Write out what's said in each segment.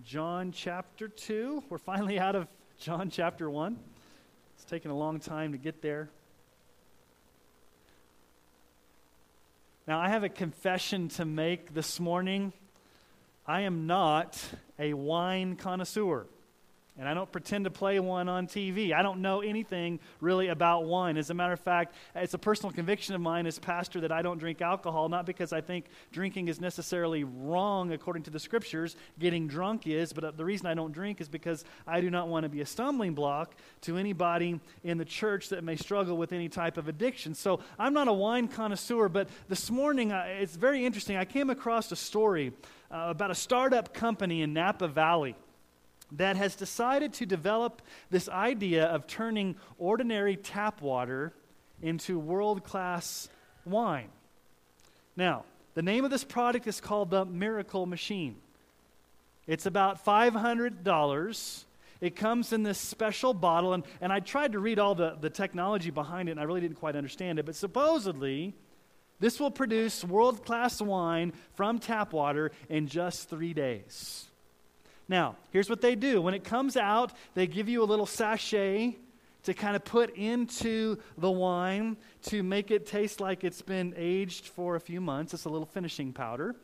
John chapter 2. We're finally out of John chapter 1. It's taken a long time to get there. Now, I have a confession to make this morning. I am not a wine connoisseur. And I don't pretend to play one on TV. I don't know anything really about wine. As a matter of fact, it's a personal conviction of mine as pastor that I don't drink alcohol, not because I think drinking is necessarily wrong according to the scriptures. Getting drunk is, but the reason I don't drink is because I do not want to be a stumbling block to anybody in the church that may struggle with any type of addiction. So I'm not a wine connoisseur, but this morning uh, it's very interesting. I came across a story uh, about a startup company in Napa Valley that has decided to develop this idea of turning ordinary tap water into world class wine. Now, the name of this product is called the Miracle Machine. It's about $500. It comes in this special bottle, and, and I tried to read all the, the technology behind it, and I really didn't quite understand it. But supposedly, this will produce world class wine from tap water in just three days. Now, here's what they do when it comes out, they give you a little sachet to kind of put into the wine to make it taste like it's been aged for a few months. It's a little finishing powder.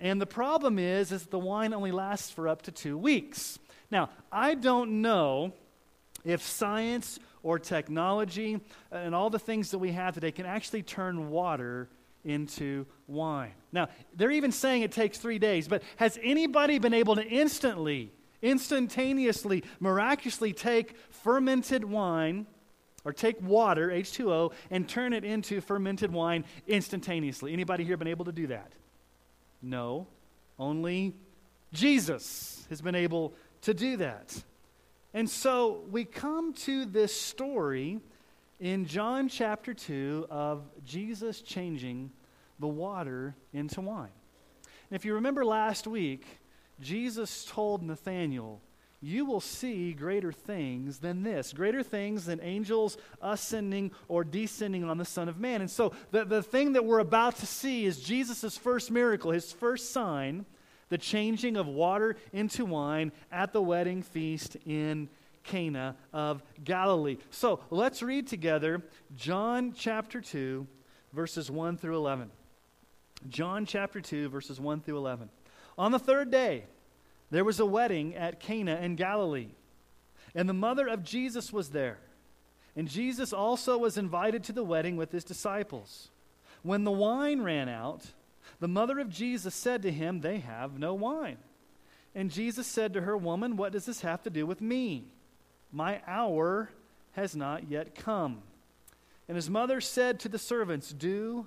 And the problem is, is the wine only lasts for up to two weeks. Now, I don't know if science or technology and all the things that we have today can actually turn water into wine. Now, they're even saying it takes three days, but has anybody been able to instantly, instantaneously, miraculously take fermented wine or take water, H2O, and turn it into fermented wine instantaneously? Anybody here been able to do that? No. Only Jesus has been able to do that. And so we come to this story in John chapter 2 of Jesus changing the water into wine. And if you remember last week, Jesus told Nathanael, You will see greater things than this, greater things than angels ascending or descending on the Son of Man. And so the, the thing that we're about to see is Jesus' first miracle, his first sign, the changing of water into wine at the wedding feast in Cana of Galilee. So let's read together John chapter 2, verses 1 through 11. John chapter 2, verses 1 through 11. On the third day, there was a wedding at Cana in Galilee, and the mother of Jesus was there. And Jesus also was invited to the wedding with his disciples. When the wine ran out, the mother of Jesus said to him, They have no wine. And Jesus said to her, Woman, what does this have to do with me? My hour has not yet come. And his mother said to the servants, Do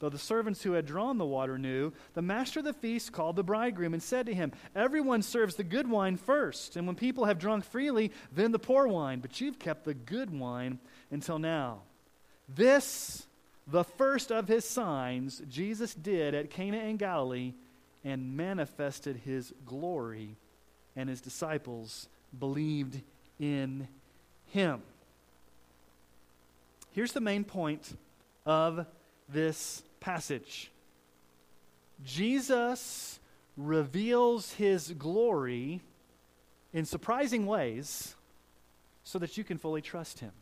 Though the servants who had drawn the water knew, the master of the feast called the bridegroom and said to him, Everyone serves the good wine first, and when people have drunk freely, then the poor wine. But you've kept the good wine until now. This, the first of his signs, Jesus did at Cana in Galilee and manifested his glory, and his disciples believed in him. Here's the main point of this passage. Jesus reveals his glory in surprising ways so that you can fully trust him.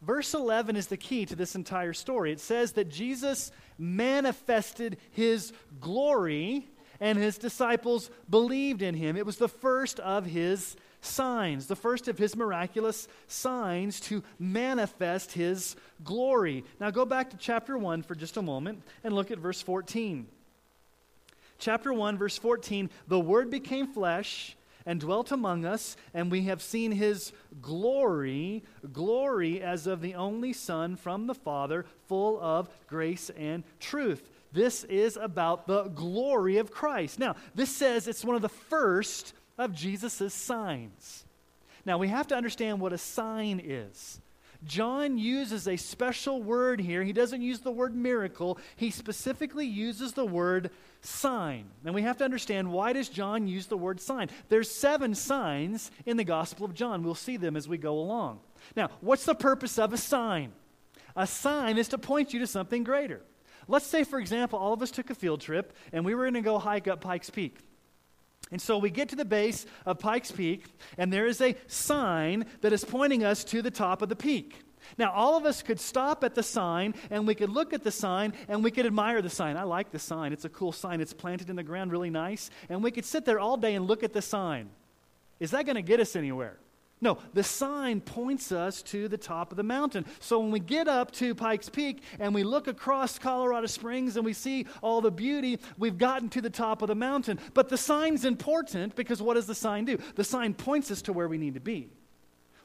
Verse 11 is the key to this entire story. It says that Jesus manifested his glory and his disciples believed in him. It was the first of his signs, the first of his miraculous signs to manifest his glory. Now go back to chapter 1 for just a moment and look at verse 14. Chapter 1, verse 14 The Word became flesh and dwelt among us, and we have seen his glory, glory as of the only Son from the Father, full of grace and truth. This is about the glory of Christ. Now, this says it's one of the first of Jesus' signs. Now, we have to understand what a sign is. John uses a special word here. He doesn't use the word miracle, he specifically uses the word sign. And we have to understand why does John use the word sign? There's seven signs in the Gospel of John. We'll see them as we go along. Now, what's the purpose of a sign? A sign is to point you to something greater. Let's say, for example, all of us took a field trip and we were going to go hike up Pikes Peak. And so we get to the base of Pikes Peak, and there is a sign that is pointing us to the top of the peak. Now, all of us could stop at the sign and we could look at the sign and we could admire the sign. I like the sign. It's a cool sign. It's planted in the ground really nice. And we could sit there all day and look at the sign. Is that going to get us anywhere? No, the sign points us to the top of the mountain. So when we get up to Pikes Peak and we look across Colorado Springs and we see all the beauty, we've gotten to the top of the mountain. But the sign's important because what does the sign do? The sign points us to where we need to be.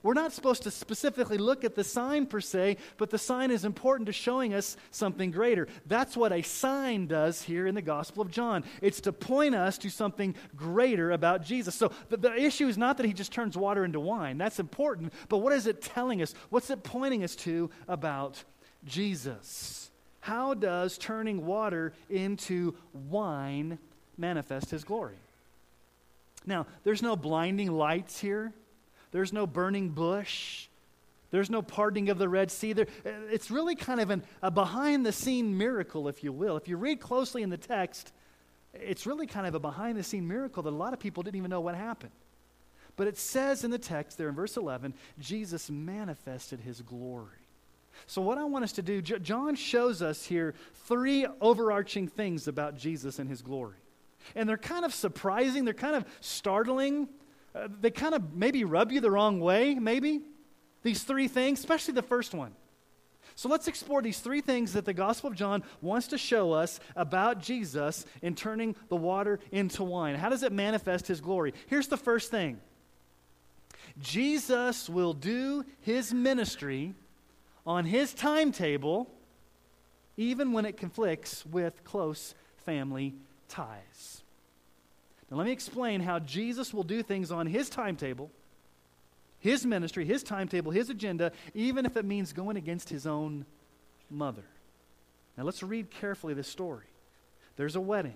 We're not supposed to specifically look at the sign per se, but the sign is important to showing us something greater. That's what a sign does here in the Gospel of John. It's to point us to something greater about Jesus. So the, the issue is not that he just turns water into wine. That's important, but what is it telling us? What's it pointing us to about Jesus? How does turning water into wine manifest his glory? Now, there's no blinding lights here. There's no burning bush. There's no parting of the Red Sea. There, it's really kind of an, a behind the scene miracle, if you will. If you read closely in the text, it's really kind of a behind the scene miracle that a lot of people didn't even know what happened. But it says in the text there in verse 11, Jesus manifested his glory. So, what I want us to do, John shows us here three overarching things about Jesus and his glory. And they're kind of surprising, they're kind of startling, uh, they kind of maybe rub you the wrong way, maybe. These three things, especially the first one. So let's explore these three things that the Gospel of John wants to show us about Jesus in turning the water into wine. How does it manifest his glory? Here's the first thing Jesus will do his ministry on his timetable, even when it conflicts with close family ties. Now, let me explain how Jesus will do things on his timetable, his ministry, his timetable, his agenda, even if it means going against his own mother. Now, let's read carefully this story. There's a wedding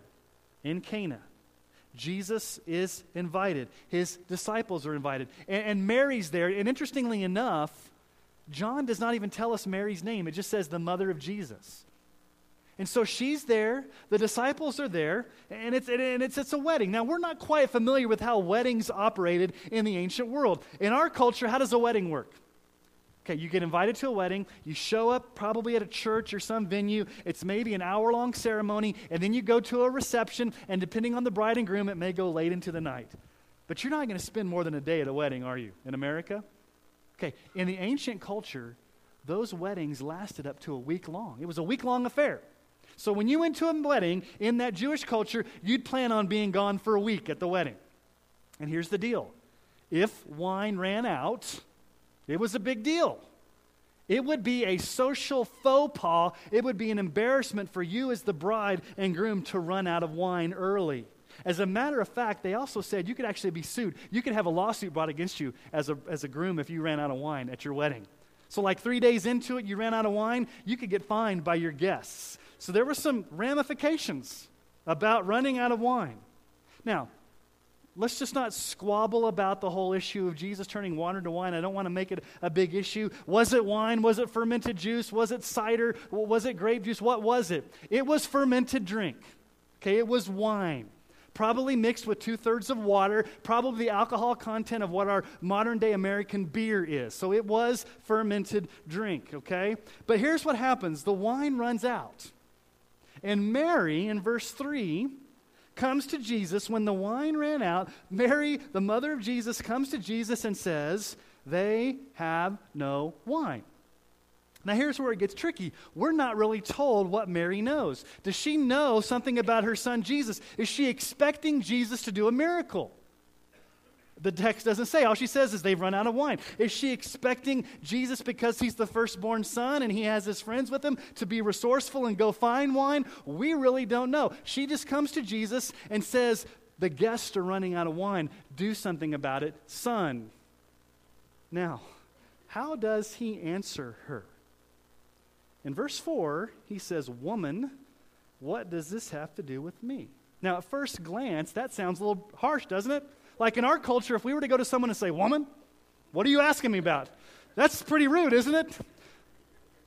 in Cana. Jesus is invited. His disciples are invited. And, and, Mary's there. And interestingly enough, John does not even tell us Mary's name, it just says the mother of Jesus. And so she's there, the disciples are there, and it's, and it's, it's a wedding. Now, we're not quite familiar with how weddings operated in the ancient world. In our culture, how does a wedding work? Okay, you get invited to a wedding, you show up probably at a church or some venue, it's maybe an hour long ceremony, and then you go to a reception, and depending on the bride and groom, it may go late into the night. But you're not going to spend more than a day at a wedding, are you, in America? Okay, in the ancient culture, those weddings lasted up to a week long. It was a week long affair. So when you went to a wedding in that Jewish culture, you'd plan on being gone for a week at the wedding. And here's the deal if wine ran out, it was a big deal. It would be a social faux pas. It would be an embarrassment for you as the bride and groom to run out of wine early. As a matter of fact, they also said you could actually be sued. You could have a lawsuit brought against you as a, as a groom if you ran out of wine at your wedding. So, like three days into it, you ran out of wine, you could get fined by your guests. So there were some ramifications about running out of wine. Now, let's just not squabble about the whole issue of Jesus turning water to wine. I don't want to make it a big issue. Was it wine? Was it fermented juice? Was it cider? Was it grape juice? What was it? It was fermented drink. Okay, it was wine. Probably mixed with two thirds of water, probably the alcohol content of what our modern day American beer is. So it was fermented drink, okay? But here's what happens the wine runs out. And Mary, in verse 3, comes to Jesus when the wine ran out. Mary, the mother of Jesus, comes to Jesus and says, They have no wine. Now, here's where it gets tricky. We're not really told what Mary knows. Does she know something about her son Jesus? Is she expecting Jesus to do a miracle? The text doesn't say. All she says is they've run out of wine. Is she expecting Jesus, because he's the firstborn son and he has his friends with him, to be resourceful and go find wine? We really don't know. She just comes to Jesus and says, The guests are running out of wine. Do something about it, son. Now, how does he answer her? In verse 4, he says, Woman, what does this have to do with me? Now, at first glance, that sounds a little harsh, doesn't it? Like in our culture, if we were to go to someone and say, Woman, what are you asking me about? That's pretty rude, isn't it?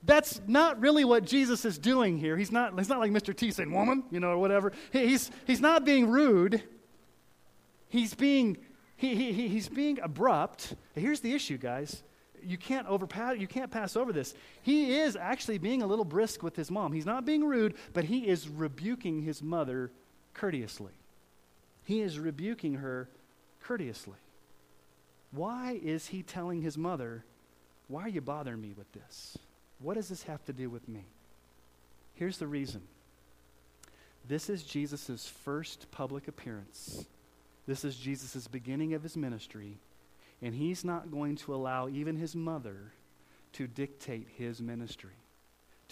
That's not really what Jesus is doing here. He's not, he's not like Mr. T saying, Woman, you know, or whatever. He's, he's not being rude. He's being, he, he, he's being abrupt. Here's the issue, guys you can't overpass you can't pass over this. He is actually being a little brisk with his mom. He's not being rude, but he is rebuking his mother courteously. He is rebuking her courteously. Why is he telling his mother, Why are you bothering me with this? What does this have to do with me? Here's the reason. This is Jesus' first public appearance. This is Jesus' beginning of his ministry. And he's not going to allow even his mother to dictate his ministry,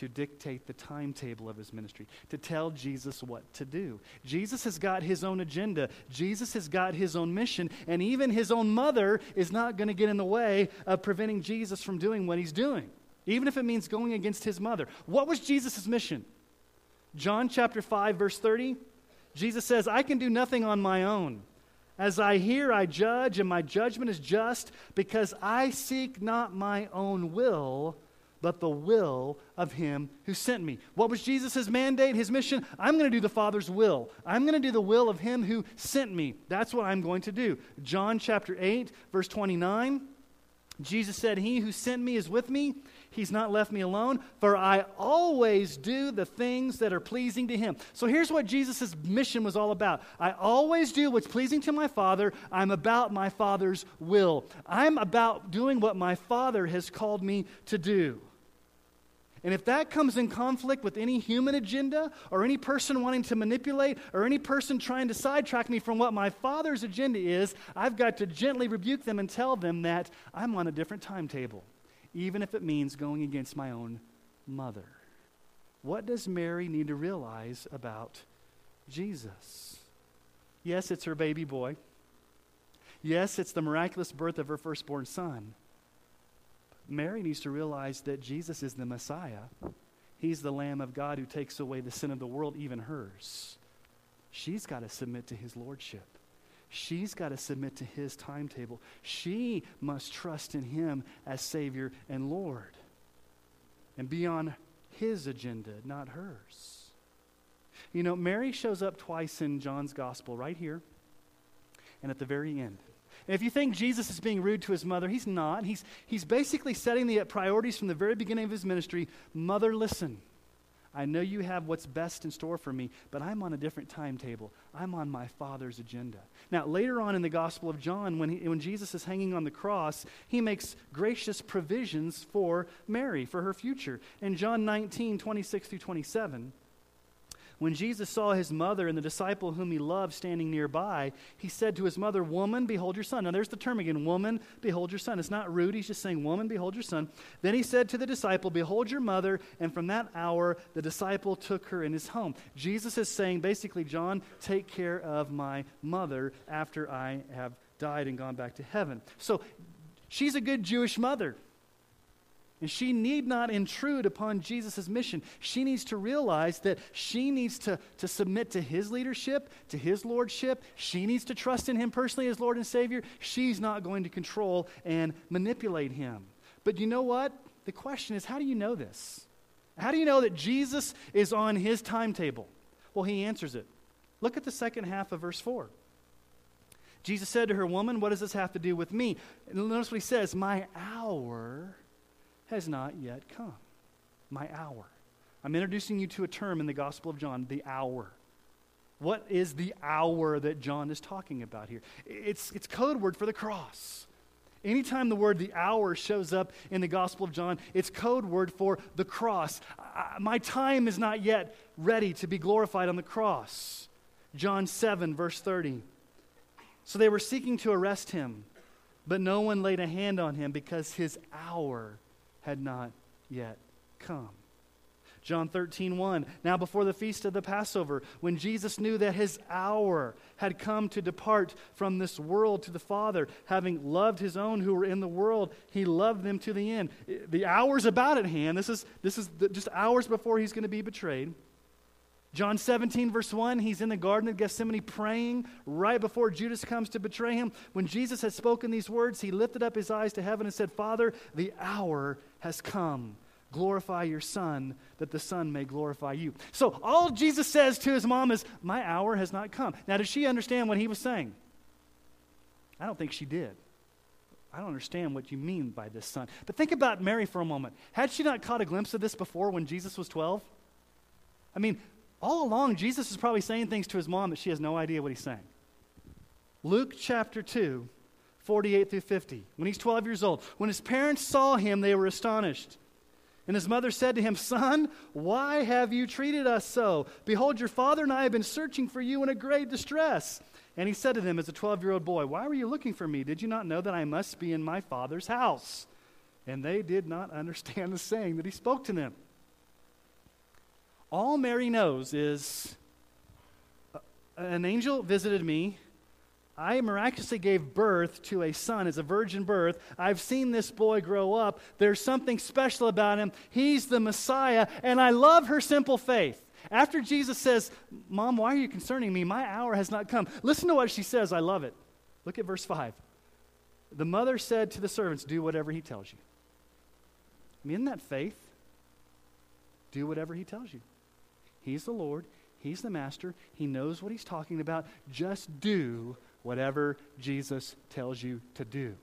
to dictate the timetable of his ministry, to tell Jesus what to do. Jesus has got his own agenda, Jesus has got his own mission, and even his own mother is not going to get in the way of preventing Jesus from doing what he's doing, even if it means going against his mother. What was Jesus' mission? John chapter 5, verse 30. Jesus says, I can do nothing on my own. As I hear, I judge, and my judgment is just, because I seek not my own will, but the will of him who sent me. What was Jesus' mandate, his mission? I'm going to do the Father's will. I'm going to do the will of him who sent me. That's what I'm going to do. John chapter 8, verse 29. Jesus said, He who sent me is with me. He's not left me alone, for I always do the things that are pleasing to Him. So here's what Jesus' mission was all about I always do what's pleasing to my Father. I'm about my Father's will. I'm about doing what my Father has called me to do. And if that comes in conflict with any human agenda or any person wanting to manipulate or any person trying to sidetrack me from what my Father's agenda is, I've got to gently rebuke them and tell them that I'm on a different timetable even if it means going against my own mother. What does Mary need to realize about Jesus? Yes, it's her baby boy. Yes, it's the miraculous birth of her firstborn son. Mary needs to realize that Jesus is the Messiah. He's the Lamb of God who takes away the sin of the world, even hers. She's got to submit to his lordship. She's got to submit to his timetable. She must trust in him as Savior and Lord and be on his agenda, not hers. You know, Mary shows up twice in John's gospel, right here and at the very end. And if you think Jesus is being rude to his mother, he's not. He's, he's basically setting the priorities from the very beginning of his ministry. Mother, listen. I know you have what's best in store for me, but I'm on a different timetable. I'm on my Father's agenda. Now, later on in the Gospel of John, when, he, when Jesus is hanging on the cross, he makes gracious provisions for Mary, for her future. In John 19, 26 through 27, when Jesus saw his mother and the disciple whom he loved standing nearby, he said to his mother, Woman, behold your son. Now there's the term again, woman, behold your son. It's not rude, he's just saying, Woman, behold your son. Then he said to the disciple, Behold your mother. And from that hour, the disciple took her in his home. Jesus is saying, basically, John, take care of my mother after I have died and gone back to heaven. So she's a good Jewish mother. And she need not intrude upon Jesus' mission. She needs to realize that she needs to, to submit to his leadership, to his lordship. She needs to trust in him personally as Lord and Savior. She's not going to control and manipulate him. But you know what? The question is how do you know this? How do you know that Jesus is on his timetable? Well, he answers it. Look at the second half of verse 4. Jesus said to her, Woman, what does this have to do with me? And notice what he says My hour has not yet come. My hour. I'm introducing you to a term in the Gospel of John, the hour. What is the hour that John is talking about here? It's, it's code word for the cross. Anytime the word the hour shows up in the Gospel of John, it's code word for the cross. I, my time is not yet ready to be glorified on the cross. John 7, verse 30. So they were seeking to arrest him, but no one laid a hand on him because his hour had not yet come. John 13, 1. Now, before the feast of the Passover, when Jesus knew that his hour had come to depart from this world to the Father, having loved his own who were in the world, he loved them to the end. The hour's about at hand. This is, this is the, just hours before he's going to be betrayed. John 17, verse 1, he's in the Garden of Gethsemane praying right before Judas comes to betray him. When Jesus had spoken these words, he lifted up his eyes to heaven and said, Father, the hour has come. Glorify your son that the son may glorify you. So all jesus says to his mom is my hour has not come. Now did she understand what he was saying? I don't think she did. I don't understand what you mean by this son. But think about mary for a moment. Had she not caught a glimpse of this before when jesus was 12 i mean all along jesus is probably saying things to his mom that she has no idea what he's saying. Luke chapter 2 48 through 50 when he's 12 years old when his parents saw him they were astonished and his mother said to him, Son, why have you treated us so? Behold, your father and I have been searching for you in a great distress. And he said to them, as a 12 year old boy, Why were you looking for me? Did you not know that I must be in my father's house? And they did not understand the saying that he spoke to them. All Mary knows is an angel visited me I miraculously gave birth to a son as a virgin birth. I've seen this boy grow up. There's something special about him. He's the Messiah, and I love her simple faith. After Jesus says, Mom, why are you concerning me? My hour has not come. Listen to what she says. I love it. Look at verse 5. The mother said to the servants, Do whatever he tells you. I mean, isn't that faith? Do whatever he tells you. He's the Lord, He's the Master, He knows what He's talking about. Just do whatever Jesus tells you to do.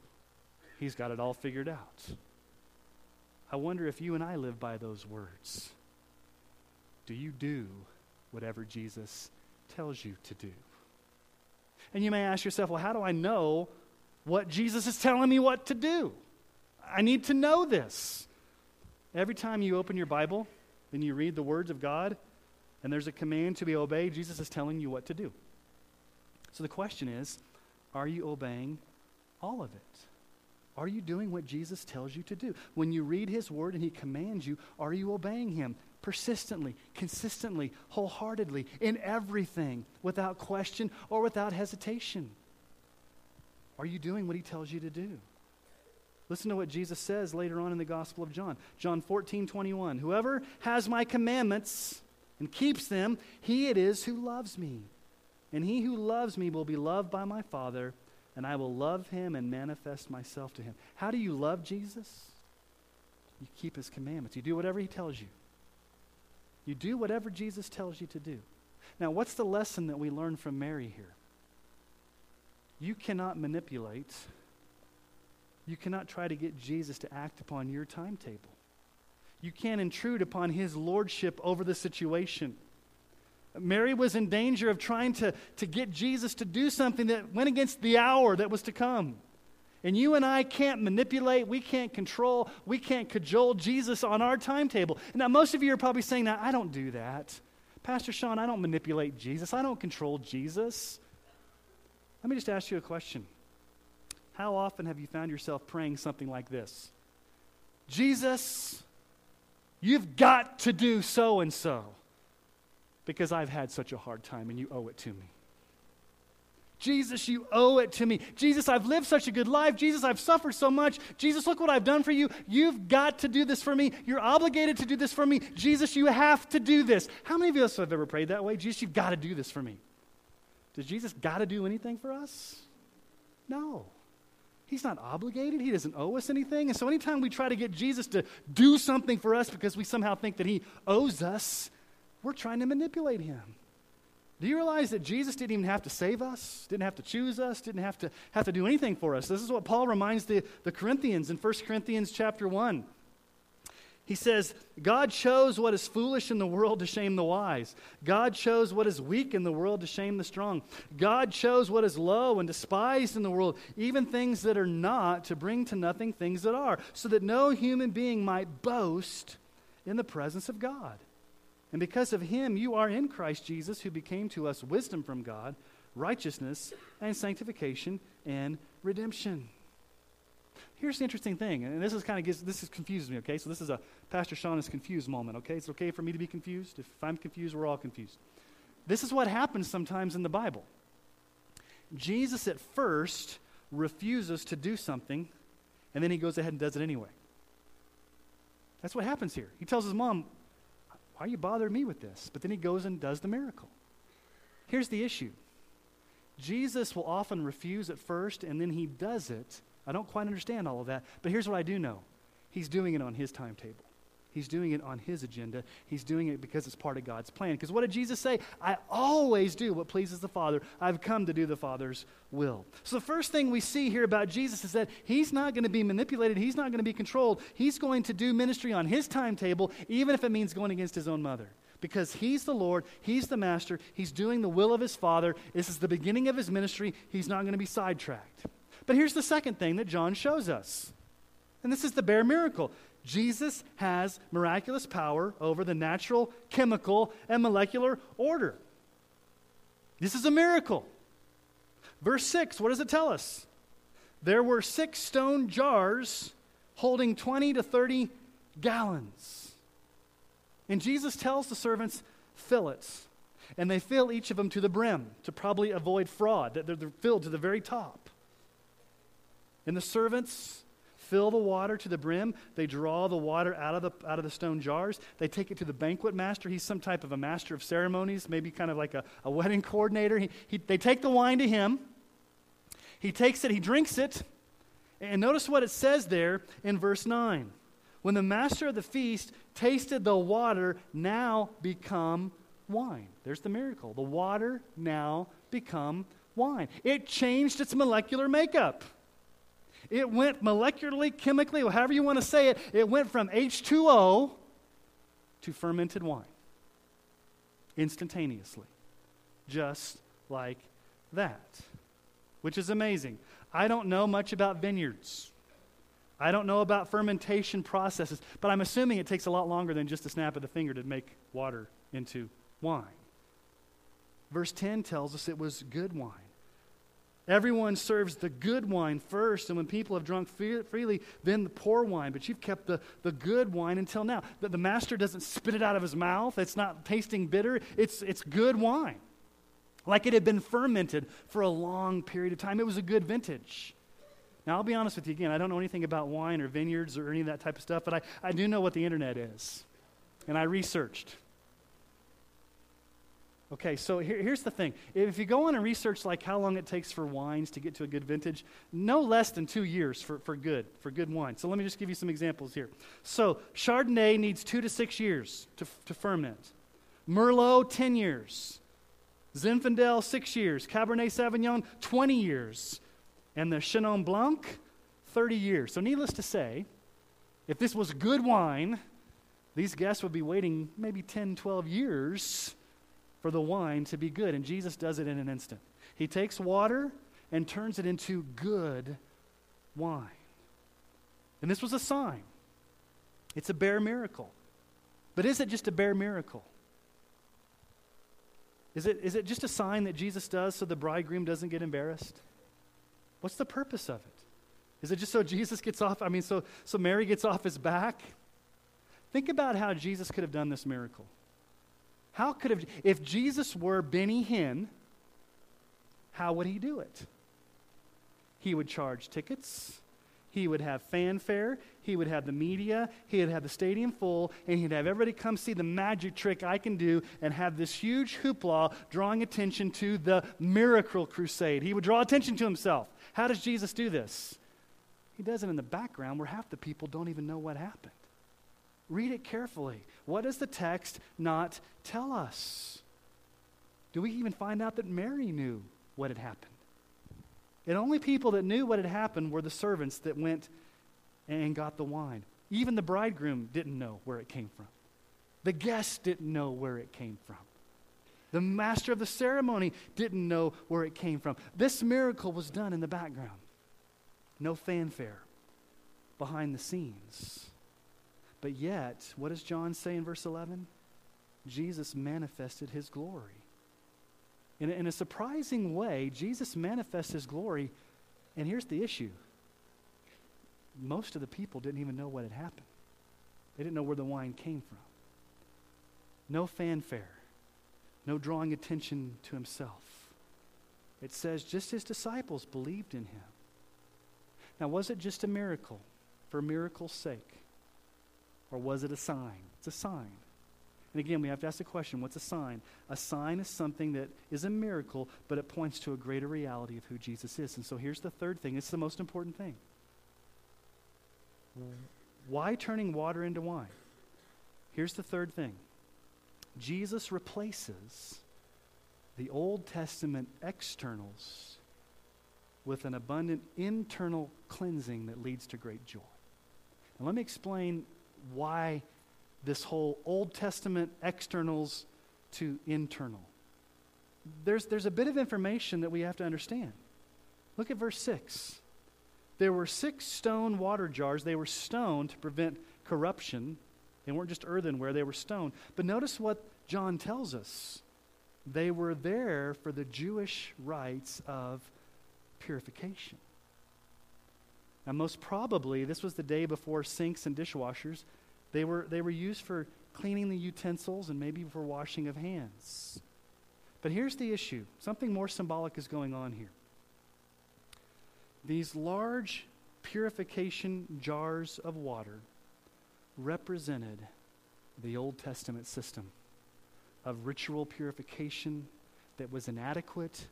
He's got it all figured out. I wonder if you and I live by those words. Do you do whatever Jesus tells you to do? And you may ask yourself, well, how do I know what Jesus is telling me what to do? I need to know this. Every time you open your Bible and you read the words of God and there's a command to be obeyed, Jesus is telling you what to do. So the question is are you obeying all of it? Are you doing what Jesus tells you to do? When you read his word and he commands you, are you obeying him persistently, consistently, wholeheartedly, in everything, without question or without hesitation? Are you doing what he tells you to do? Listen to what Jesus says later on in the Gospel of John. John 14, 21. Whoever has my commandments and keeps them, he it is who loves me. And he who loves me will be loved by my Father, and I will love him and manifest myself to him. How do you love Jesus? You keep his commandments. You do whatever he tells you. You do whatever Jesus tells you to do. Now, what's the lesson that we learn from Mary here? You cannot manipulate, you cannot try to get Jesus to act upon your timetable. You can't intrude upon his lordship over the situation. Mary was in danger of trying to, to get Jesus to do something that went against the hour that was to come. And you and I can't manipulate, we can't control, we can't cajole Jesus on our timetable. Now, most of you are probably saying, Now, I don't do that. Pastor Sean, I don't manipulate Jesus, I don't control Jesus. Let me just ask you a question. How often have you found yourself praying something like this? Jesus, you've got to do so and so because I've had such a hard time and you owe it to me. Jesus, you owe it to me. Jesus, I've lived such a good life. Jesus, I've suffered so much. Jesus, look what I've done for you. You've got to do this for me. You're obligated to do this for me. Jesus, you have to do this. How many of us have ever prayed that way? Jesus, you've got to do this for me. Does Jesus got to do anything for us? No. He's not obligated. He doesn't owe us anything. And so anytime we try to get Jesus to do something for us because we somehow think that he owes us, we're trying to manipulate him. Do you realize that Jesus didn't even have to save us, didn't have to choose us, didn't have to have to do anything for us? This is what Paul reminds the, the Corinthians in 1 Corinthians chapter 1. He says, God chose what is foolish in the world to shame the wise. God chose what is weak in the world to shame the strong. God chose what is low and despised in the world, even things that are not, to bring to nothing things that are, so that no human being might boast in the presence of God. And because of him, you are in Christ Jesus, who became to us wisdom from God, righteousness and sanctification and redemption. Here's the interesting thing, and this is kind of gets, this is confuses me, okay? So this is a Pastor Sean is confused moment, okay? It's okay for me to be confused. If I'm confused, we're all confused. This is what happens sometimes in the Bible. Jesus at first refuses to do something, and then he goes ahead and does it anyway. That's what happens here. He tells his mom, Why are you bothering me with this? But then he goes and does the miracle. Here's the issue Jesus will often refuse at first, and then he does it I don't quite understand all of that, but here's what I do know He's doing it on His timetable. He's doing it on his agenda. He's doing it because it's part of God's plan. Because what did Jesus say? I always do what pleases the Father. I've come to do the Father's will. So the first thing we see here about Jesus is that he's not going to be manipulated, he's not going to be controlled. He's going to do ministry on his timetable, even if it means going against his own mother. Because he's the Lord, he's the master, he's doing the will of his Father. This is the beginning of his ministry. He's not going to be sidetracked. But here's the second thing that John shows us. And this is the bare miracle. Jesus has miraculous power over the natural, chemical, and molecular order. This is a miracle. Verse 6, what does it tell us? There were six stone jars holding 20 to 30 gallons. And Jesus tells the servants, fill it. And they fill each of them to the brim to probably avoid fraud, that they're filled to the very top. And the servants fill the water to the brim. They draw the water out of the, out of the stone jars. They take it to the banquet master. He's some type of a master of ceremonies, maybe kind of like a, a wedding coordinator. He, he, they take the wine to him. He takes it, he drinks it. And notice what it says there in verse 9. When the master of the feast tasted the water now become wine. There's the miracle. The water now become wine. It changed its molecular makeup. It went molecularly, chemically, however you want to say it, it went from H2O to fermented wine instantaneously. Just like that, which is amazing. I don't know much about vineyards. I don't know about fermentation processes, but I'm assuming it takes a lot longer than just a snap of the finger to make water into wine. Verse 10 tells us it was good wine. Everyone serves the good wine first, and when people have drunk freely, then the poor wine. But you've kept the, the good wine until now. The, the master doesn't spit it out of his mouth, it's not tasting bitter, it's, it's good wine. Like it had been fermented for a long period of time. It was a good vintage. Now, I'll be honest with you again, I don't know anything about wine or vineyards or any of that type of stuff, but I, I do know what the internet is. And I researched. Okay, so here, here's the thing. If you go on and research like how long it takes for wines to get to a good vintage, no less than two years for, for good, for good wine. So let me just give you some examples here. So Chardonnay needs two to six years to, to ferment. Merlot, 10 years. Zinfandel, six years. Cabernet Sauvignon, 20 years. And the Chenin Blanc, 30 years. So needless to say, if this was good wine, these guests would be waiting maybe 10, 12 years for the wine to be good. And Jesus does it in an instant. He takes water and turns it into good wine. And this was a sign. It's a bare miracle. But is it just a bare miracle? Is it, is it just a sign that Jesus does so the bridegroom doesn't get embarrassed? What's the purpose of it? Is it just so Jesus gets off? I mean, so, so Mary gets off his back? Think about how Jesus could have done this miracle. How could have, if Jesus were Benny Hinn, how would he do it? He would charge tickets. He would have fanfare. He would have the media. He would have the stadium full. And he'd have everybody come see the magic trick I can do and have this huge hoopla drawing attention to the miracle crusade. He would draw attention to himself. How does Jesus do this? He does it in the background where half the people don't even know what happened. Read it carefully. What does the text not tell us? Do we even find out that Mary knew what had happened? And only people that knew what had happened were the servants that went and got the wine. Even the bridegroom didn't know where it came from. The guests didn't know where it came from. The master of the ceremony didn't know where it came from. This miracle was done in the background. No fanfare behind the scenes. But yet, what does John say in verse 11? Jesus manifested his glory. In a, in a surprising way, Jesus manifests his glory, and here's the issue most of the people didn't even know what had happened, they didn't know where the wine came from. No fanfare, no drawing attention to himself. It says just his disciples believed in him. Now, was it just a miracle for miracle's sake? Or was it a sign? It's a sign. And again, we have to ask the question what's a sign? A sign is something that is a miracle, but it points to a greater reality of who Jesus is. And so here's the third thing it's the most important thing. Why turning water into wine? Here's the third thing Jesus replaces the Old Testament externals with an abundant internal cleansing that leads to great joy. And let me explain why this whole Old Testament externals to internal. There's, there's a bit of information that we have to understand. Look at verse 6. There were six stone water jars. They were stone to prevent corruption. They weren't just earthenware, they were stone. But notice what John tells us. They were there for the Jewish rites of purification. Now, most probably, this was the day before sinks and dishwashers. They were, they were used for cleaning the utensils and maybe for washing of hands. But here's the issue something more symbolic is going on here. These large purification jars of water represented the Old Testament system of ritual purification that was inadequate,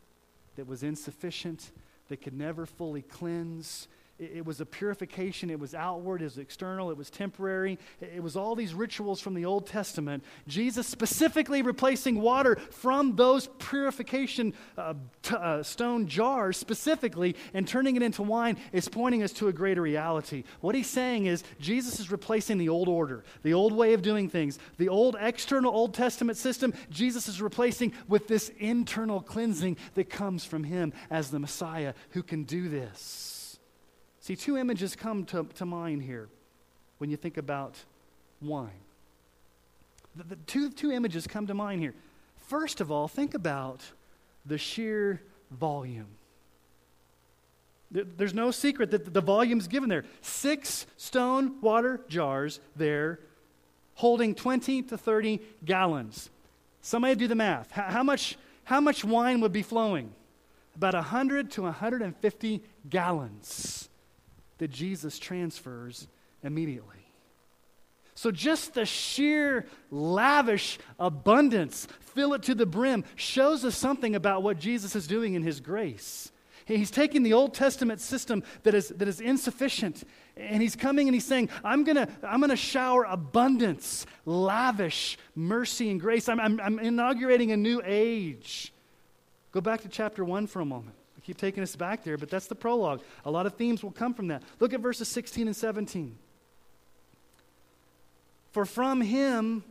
that was insufficient, that could never fully cleanse, it, was a purification. It was outward, it was external, it was temporary. It, was all these rituals from the Old Testament. Jesus specifically replacing water from those purification uh, t- uh, stone jars specifically and turning it into wine is pointing us to a greater reality. What he's saying is Jesus is replacing the old order, the old way of doing things, the old external Old Testament system. Jesus is replacing with this internal cleansing that comes from him as the Messiah who can do this. See, two images come to, to mind here when you think about wine. The, the two, two images come to mind here. First of all, think about the sheer volume. There's no secret that the volume's given there. Six stone water jars there holding 20 to 30 gallons. Somebody do the math. How, much, how much wine would be flowing? About 100 to 150 gallons that Jesus transfers immediately. So, just the sheer lavish abundance, fill it to the brim, shows us something about what Jesus is doing in his grace. He's taking the Old Testament system that is, that is insufficient, and he's coming and he's saying, I'm going to I'm gonna shower abundance, lavish mercy and grace. I'm, I'm, I'm inaugurating a new age. Go back to chapter 1 for a moment keep taking us back there, but that's the prologue. A lot of themes will come from that. Look at verses 16 and 17. For from him,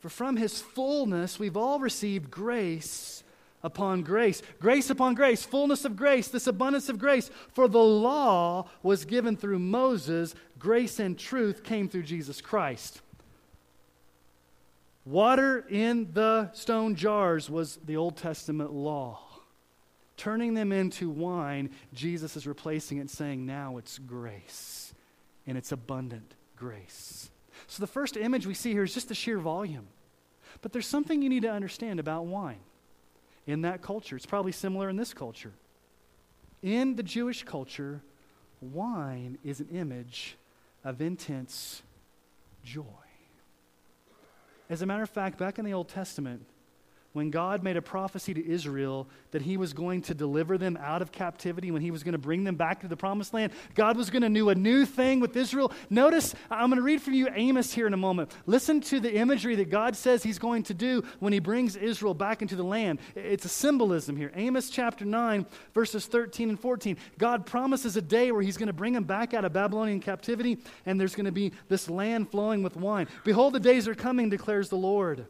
for from his fullness, we've all received grace upon grace. Grace upon grace, fullness of grace, this abundance of grace. For the law was given through Moses, grace and truth came through Jesus Christ. Water in the stone jars was the Old Testament law turning them into wine, Jesus is replacing it, saying, now it's grace, and it's abundant grace. So the first image we see here is just the sheer volume. But there's something you need to understand about wine in that culture. It's probably similar in this culture. In the Jewish culture, wine is an image of intense joy. As a matter of fact, back in the Old Testament, when God made a prophecy to Israel that he was going to deliver them out of captivity, when he was going to bring them back to the promised land, God was going to do a new thing with Israel. Notice, I'm going to read for you Amos here in a moment. Listen to the imagery that God says he's going to do when he brings Israel back into the land. It's a symbolism here. Amos chapter 9, verses 13 and 14. God promises a day where he's going to bring them back out of Babylonian captivity, and there's going to be this land flowing with wine. Behold, the days are coming, declares the Lord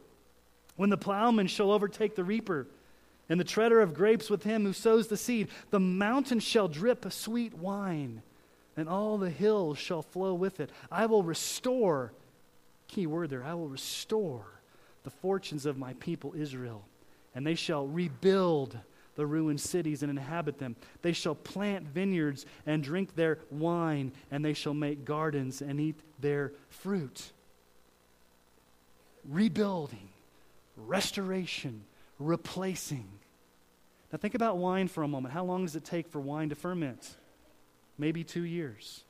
when the plowman shall overtake the reaper, and the treader of grapes with him who sows the seed, the mountains shall drip sweet wine, and all the hills shall flow with it. I will restore, key word there, I will restore the fortunes of my people Israel, and they shall rebuild the ruined cities and inhabit them. They shall plant vineyards and drink their wine, and they shall make gardens and eat their fruit. Rebuilding restoration, replacing. Now, think about wine for a moment. How long does it take for wine to ferment? Maybe two years.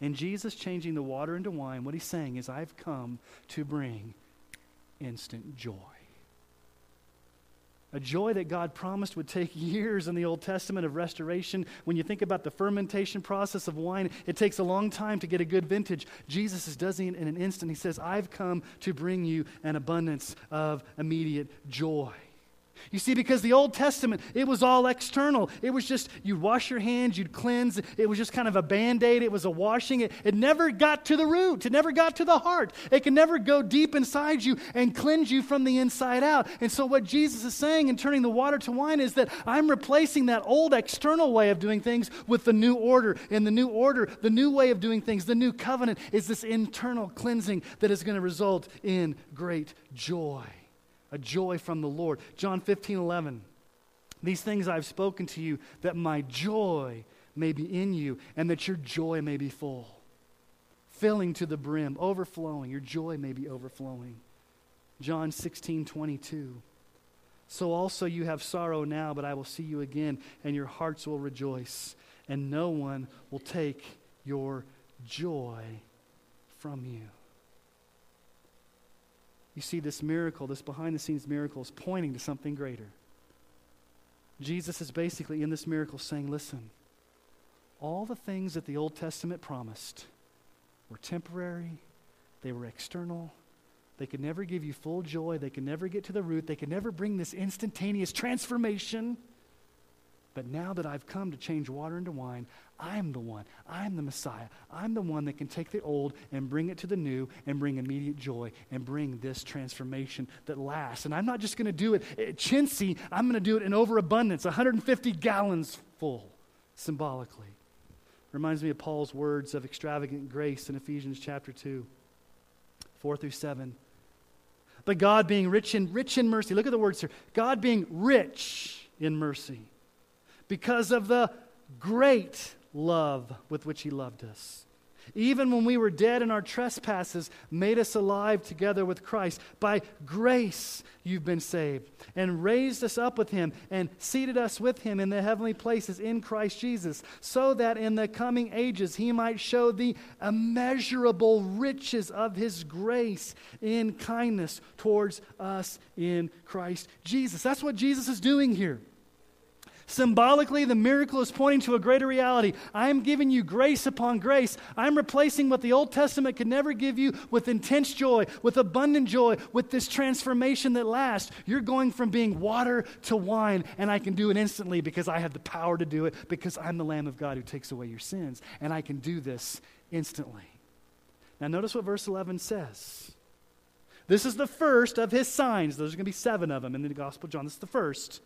And Jesus changing the water into wine, what he's saying is, I've come to bring instant joy. A joy that God promised would take years in the Old Testament of restoration. When you think about the fermentation process of wine, it takes a long time to get a good vintage. Jesus is does it in an instant. He says, I've come to bring you an abundance of immediate joy. You see, because the Old Testament, it was all external. It was just, you'd wash your hands, you'd cleanse. It was just kind of a band aid. It was a washing. It, it never got to the root, it never got to the heart. It can never go deep inside you and cleanse you from the inside out. And so, what Jesus is saying in turning the water to wine is that I'm replacing that old external way of doing things with the new order. And the new order, the new way of doing things, the new covenant is this internal cleansing that is going to result in great joy a joy from the Lord. John 15, 11. These things I've spoken to you, that my joy may be in you, and that your joy may be full. Filling to the brim, overflowing. Your joy may be overflowing. John 16, 22. So also you have sorrow now, but I will see you again, and your hearts will rejoice, and no one will take your joy from you. You see, this miracle, this behind the scenes miracle, is pointing to something greater. Jesus is basically in this miracle saying, listen, all the things that the Old Testament promised were temporary, they were external, they could never give you full joy, they could never get to the root, they could never bring this instantaneous transformation. But now that I've come to change water into wine, I'm the one. I'm the Messiah. I'm the one that can take the old and bring it to the new and bring immediate joy and bring this transformation that lasts. And I'm not just going to do it at chintzy, I'm going to do it in overabundance 150 gallons full, symbolically. Reminds me of Paul's words of extravagant grace in Ephesians chapter 2, 4 through 7. But God being rich in, rich in mercy, look at the words here God being rich in mercy because of the great love with which he loved us. Even when we were dead in our trespasses, made us alive together with Christ. By grace you've been saved, and raised us up with him, and seated us with him in the heavenly places in Christ Jesus, so that in the coming ages he might show the immeasurable riches of his grace in kindness towards us in Christ Jesus. That's what Jesus is doing here. Symbolically, the miracle is pointing to a greater reality. I am giving you grace upon grace. I'm replacing what the Old Testament could never give you with intense joy, with abundant joy, with this transformation that lasts. You're going from being water to wine, and I can do it instantly because I have the power to do it, because I'm the Lamb of God who takes away your sins, and I can do this instantly. Now, notice what verse 11 says. This is the first of his signs. There's going to be seven of them in the Gospel of John. This is the first.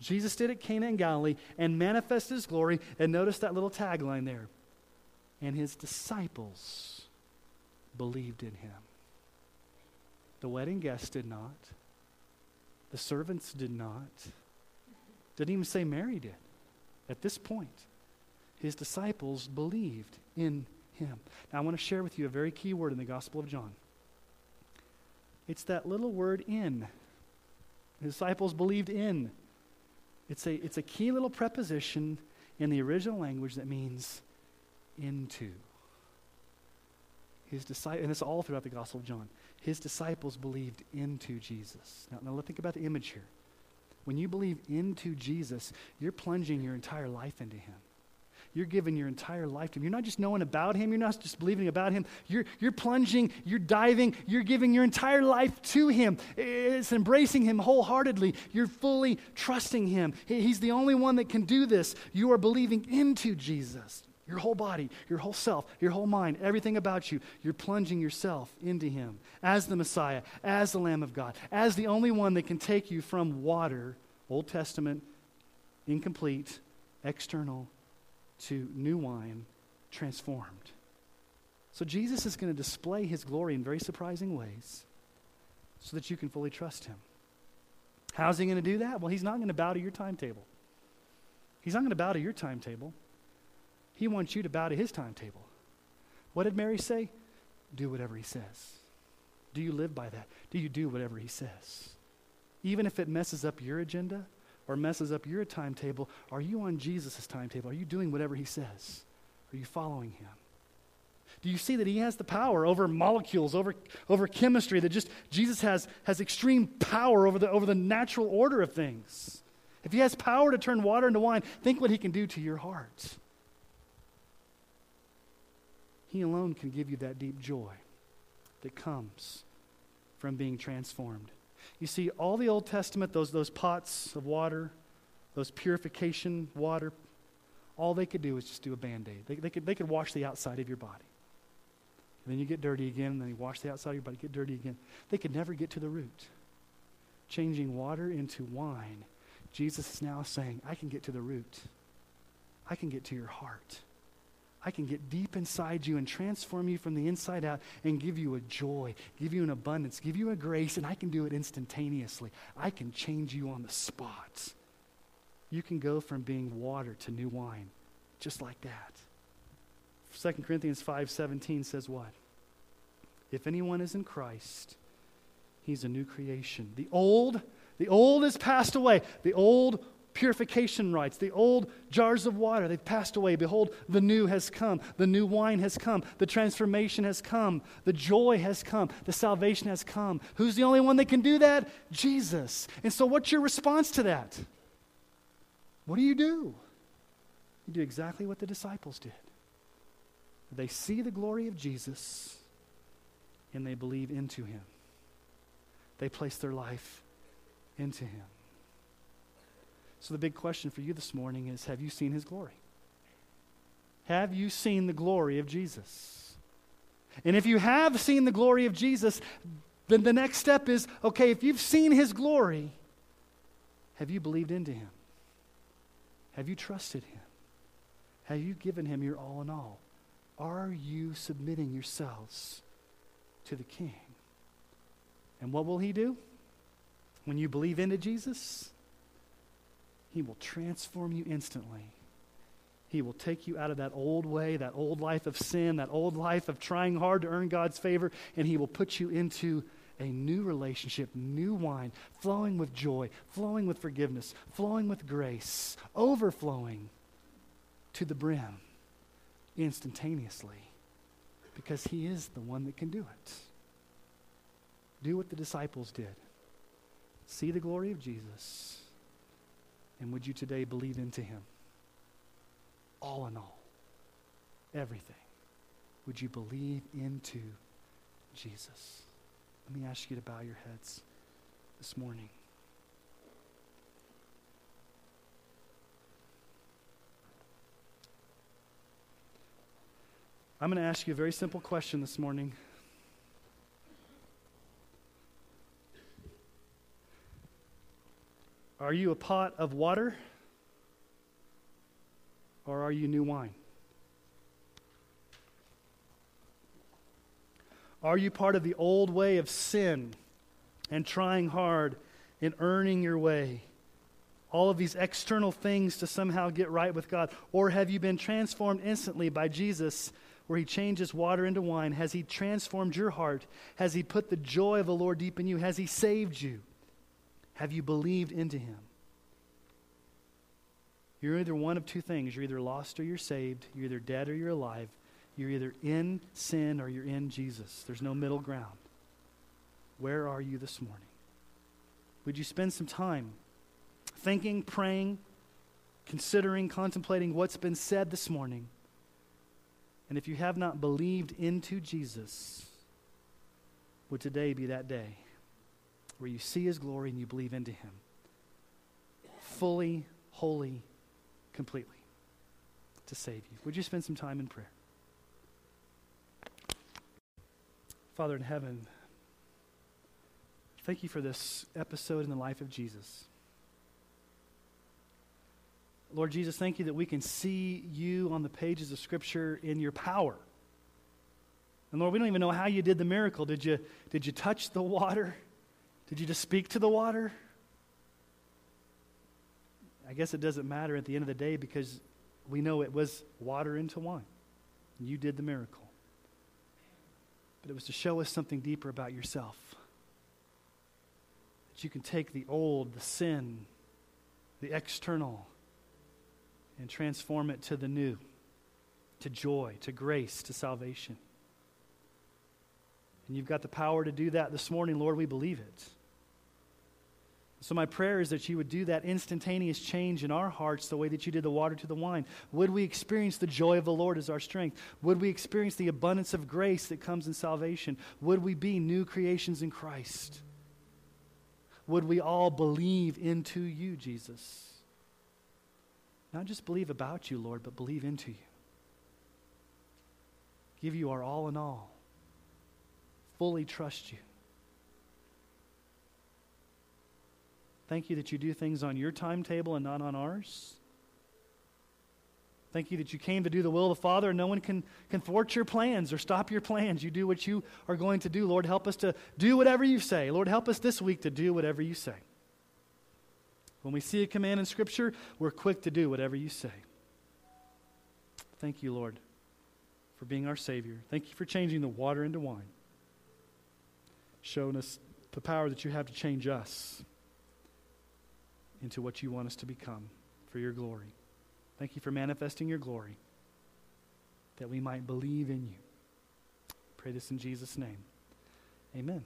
Jesus did at Cana in Galilee and manifested his glory. And notice that little tagline there. And his disciples believed in him. The wedding guests did not. The servants did not. Didn't even say Mary did. At this point, his disciples believed in him. Now, I want to share with you a very key word in the Gospel of John. It's that little word in. His disciples believed in. It's a, it's a key little preposition in the original language that means into. his disciples, and it's all throughout the Gospel of John, his disciples believed into Jesus. Now, now let's think about the image here. When you believe into Jesus, you're plunging your entire life into him. You're giving your entire life to him. You're not just knowing about him, you're not just believing about him. You're, you're plunging, you're diving, you're giving your entire life to him. It's embracing him wholeheartedly. You're fully trusting him. He's the only one that can do this. You are believing into Jesus your whole body, your whole self, your whole mind, everything about you, you're plunging yourself into Him as the Messiah, as the Lamb of God, as the only one that can take you from water, Old Testament, incomplete, external, to new wine, transformed. So Jesus is going to display His glory in very surprising ways so that you can fully trust Him. How's He going to do that? Well, He's not going to bow to your timetable. He's not going to bow to your timetable. He wants you to bow to his timetable. What did Mary say? Do whatever he says. Do you live by that? Do you do whatever he says? Even if it messes up your agenda or messes up your timetable, are you on Jesus' timetable? Are you doing whatever he says? Are you following him? Do you see that he has the power over molecules, over, over chemistry, that just Jesus has, has extreme power over the, over the natural order of things? If he has power to turn water into wine, think what he can do to your heart. He alone can give you that deep joy that comes from being transformed. You see, all the Old Testament, those, those pots of water, those purification water, all they could do was just do a band aid. They, they, could, they could wash the outside of your body. And then you get dirty again, and then you wash the outside of your body, get dirty again. They could never get to the root. Changing water into wine, Jesus is now saying, I can get to the root. I can get to your heart. I can get deep inside you and transform you from the inside out and give you a joy, give you an abundance, give you a grace, and I can do it instantaneously. I can change you on the spot. You can go from being water to new wine, just like that. 2 Corinthians 5:17 says what? If anyone is in Christ, he's a new creation. The old, the old is passed away. The old purification rites, the old jars of water, they've passed away. Behold, the new has come. The new wine has come. The transformation has come. The joy has come. The salvation has come. Who's the only one that can do that? Jesus. And so, what's your response to that? What do you do? You do exactly what the disciples did. They see the glory of Jesus and they believe into him. They place their life into him. So, the big question for you this morning is Have you seen his glory? Have you seen the glory of Jesus? And if you have seen the glory of Jesus, then the next step is okay, if you've seen his glory, have you believed into him? Have you trusted him? Have you given him your all in all? Are you submitting yourselves to the king? And what will he do? When you believe into Jesus, he will transform you instantly. He will take you out of that old way, that old life of sin, that old life of trying hard to earn God's favor, and He will put you into a new relationship, new wine, flowing with joy, flowing with forgiveness, flowing with grace, overflowing to the brim instantaneously because He is the one that can do it. Do what the disciples did see the glory of Jesus and would you today believe into him? All in all, everything. Would you believe into Jesus? Let me ask you to bow your heads this morning. I'm going to ask you a very simple question this morning. Are you a pot of water or are you new wine? Are you part of the old way of sin and trying hard in earning your way? All of these external things to somehow get right with God? Or have you been transformed instantly by Jesus, where He changes water into wine? Has He transformed your heart? Has He put the joy of the Lord deep in you? Has He saved you? Have you believed into him? You're either one of two things. You're either lost or you're saved. You're either dead or you're alive. You're either in sin or you're in Jesus. There's no middle ground. Where are you this morning? Would you spend some time thinking, praying, considering, contemplating what's been said this morning? And if you have not believed into Jesus, would today be that day where you see his glory and you believe into him? Fully, wholly, completely to save you. Would you spend some time in prayer? Father in heaven, thank you for this episode in the life of Jesus. Lord Jesus, thank you that we can see you on the pages of Scripture in your power. And Lord, we don't even know how you did the miracle. Did you, did you touch the water? Did you just speak to the water? I guess it doesn't matter at the end of the day because we know it was water into wine. You did the miracle. But it was to show us something deeper about yourself. That you can take the old, the sin, the external, and transform it to the new, to joy, to grace, to salvation. And you've got the power to do that this morning, Lord. We believe it. So, my prayer is that you would do that instantaneous change in our hearts the way that you did the water to the wine. Would we experience the joy of the Lord as our strength? Would we experience the abundance of grace that comes in salvation? Would we be new creations in Christ? Would we all believe into you, Jesus? Not just believe about you, Lord, but believe into you. Give you our all in all. Fully trust you. Thank you that you do things on your timetable and not on ours. Thank you that you came to do the will of the Father, and no one can, can thwart your plans or stop your plans. You do what you are going to do. Lord, help us to do whatever you say. Lord, help us this week to do whatever you say. When we see a command in Scripture, we're quick to do whatever you say. Thank you, Lord, for being our Savior. Thank you for changing the water into wine, showing us the power that you have to change us into what you want us to become for your glory. Thank you for manifesting your glory that we might believe in you. Pray this in Jesus' name. Amen.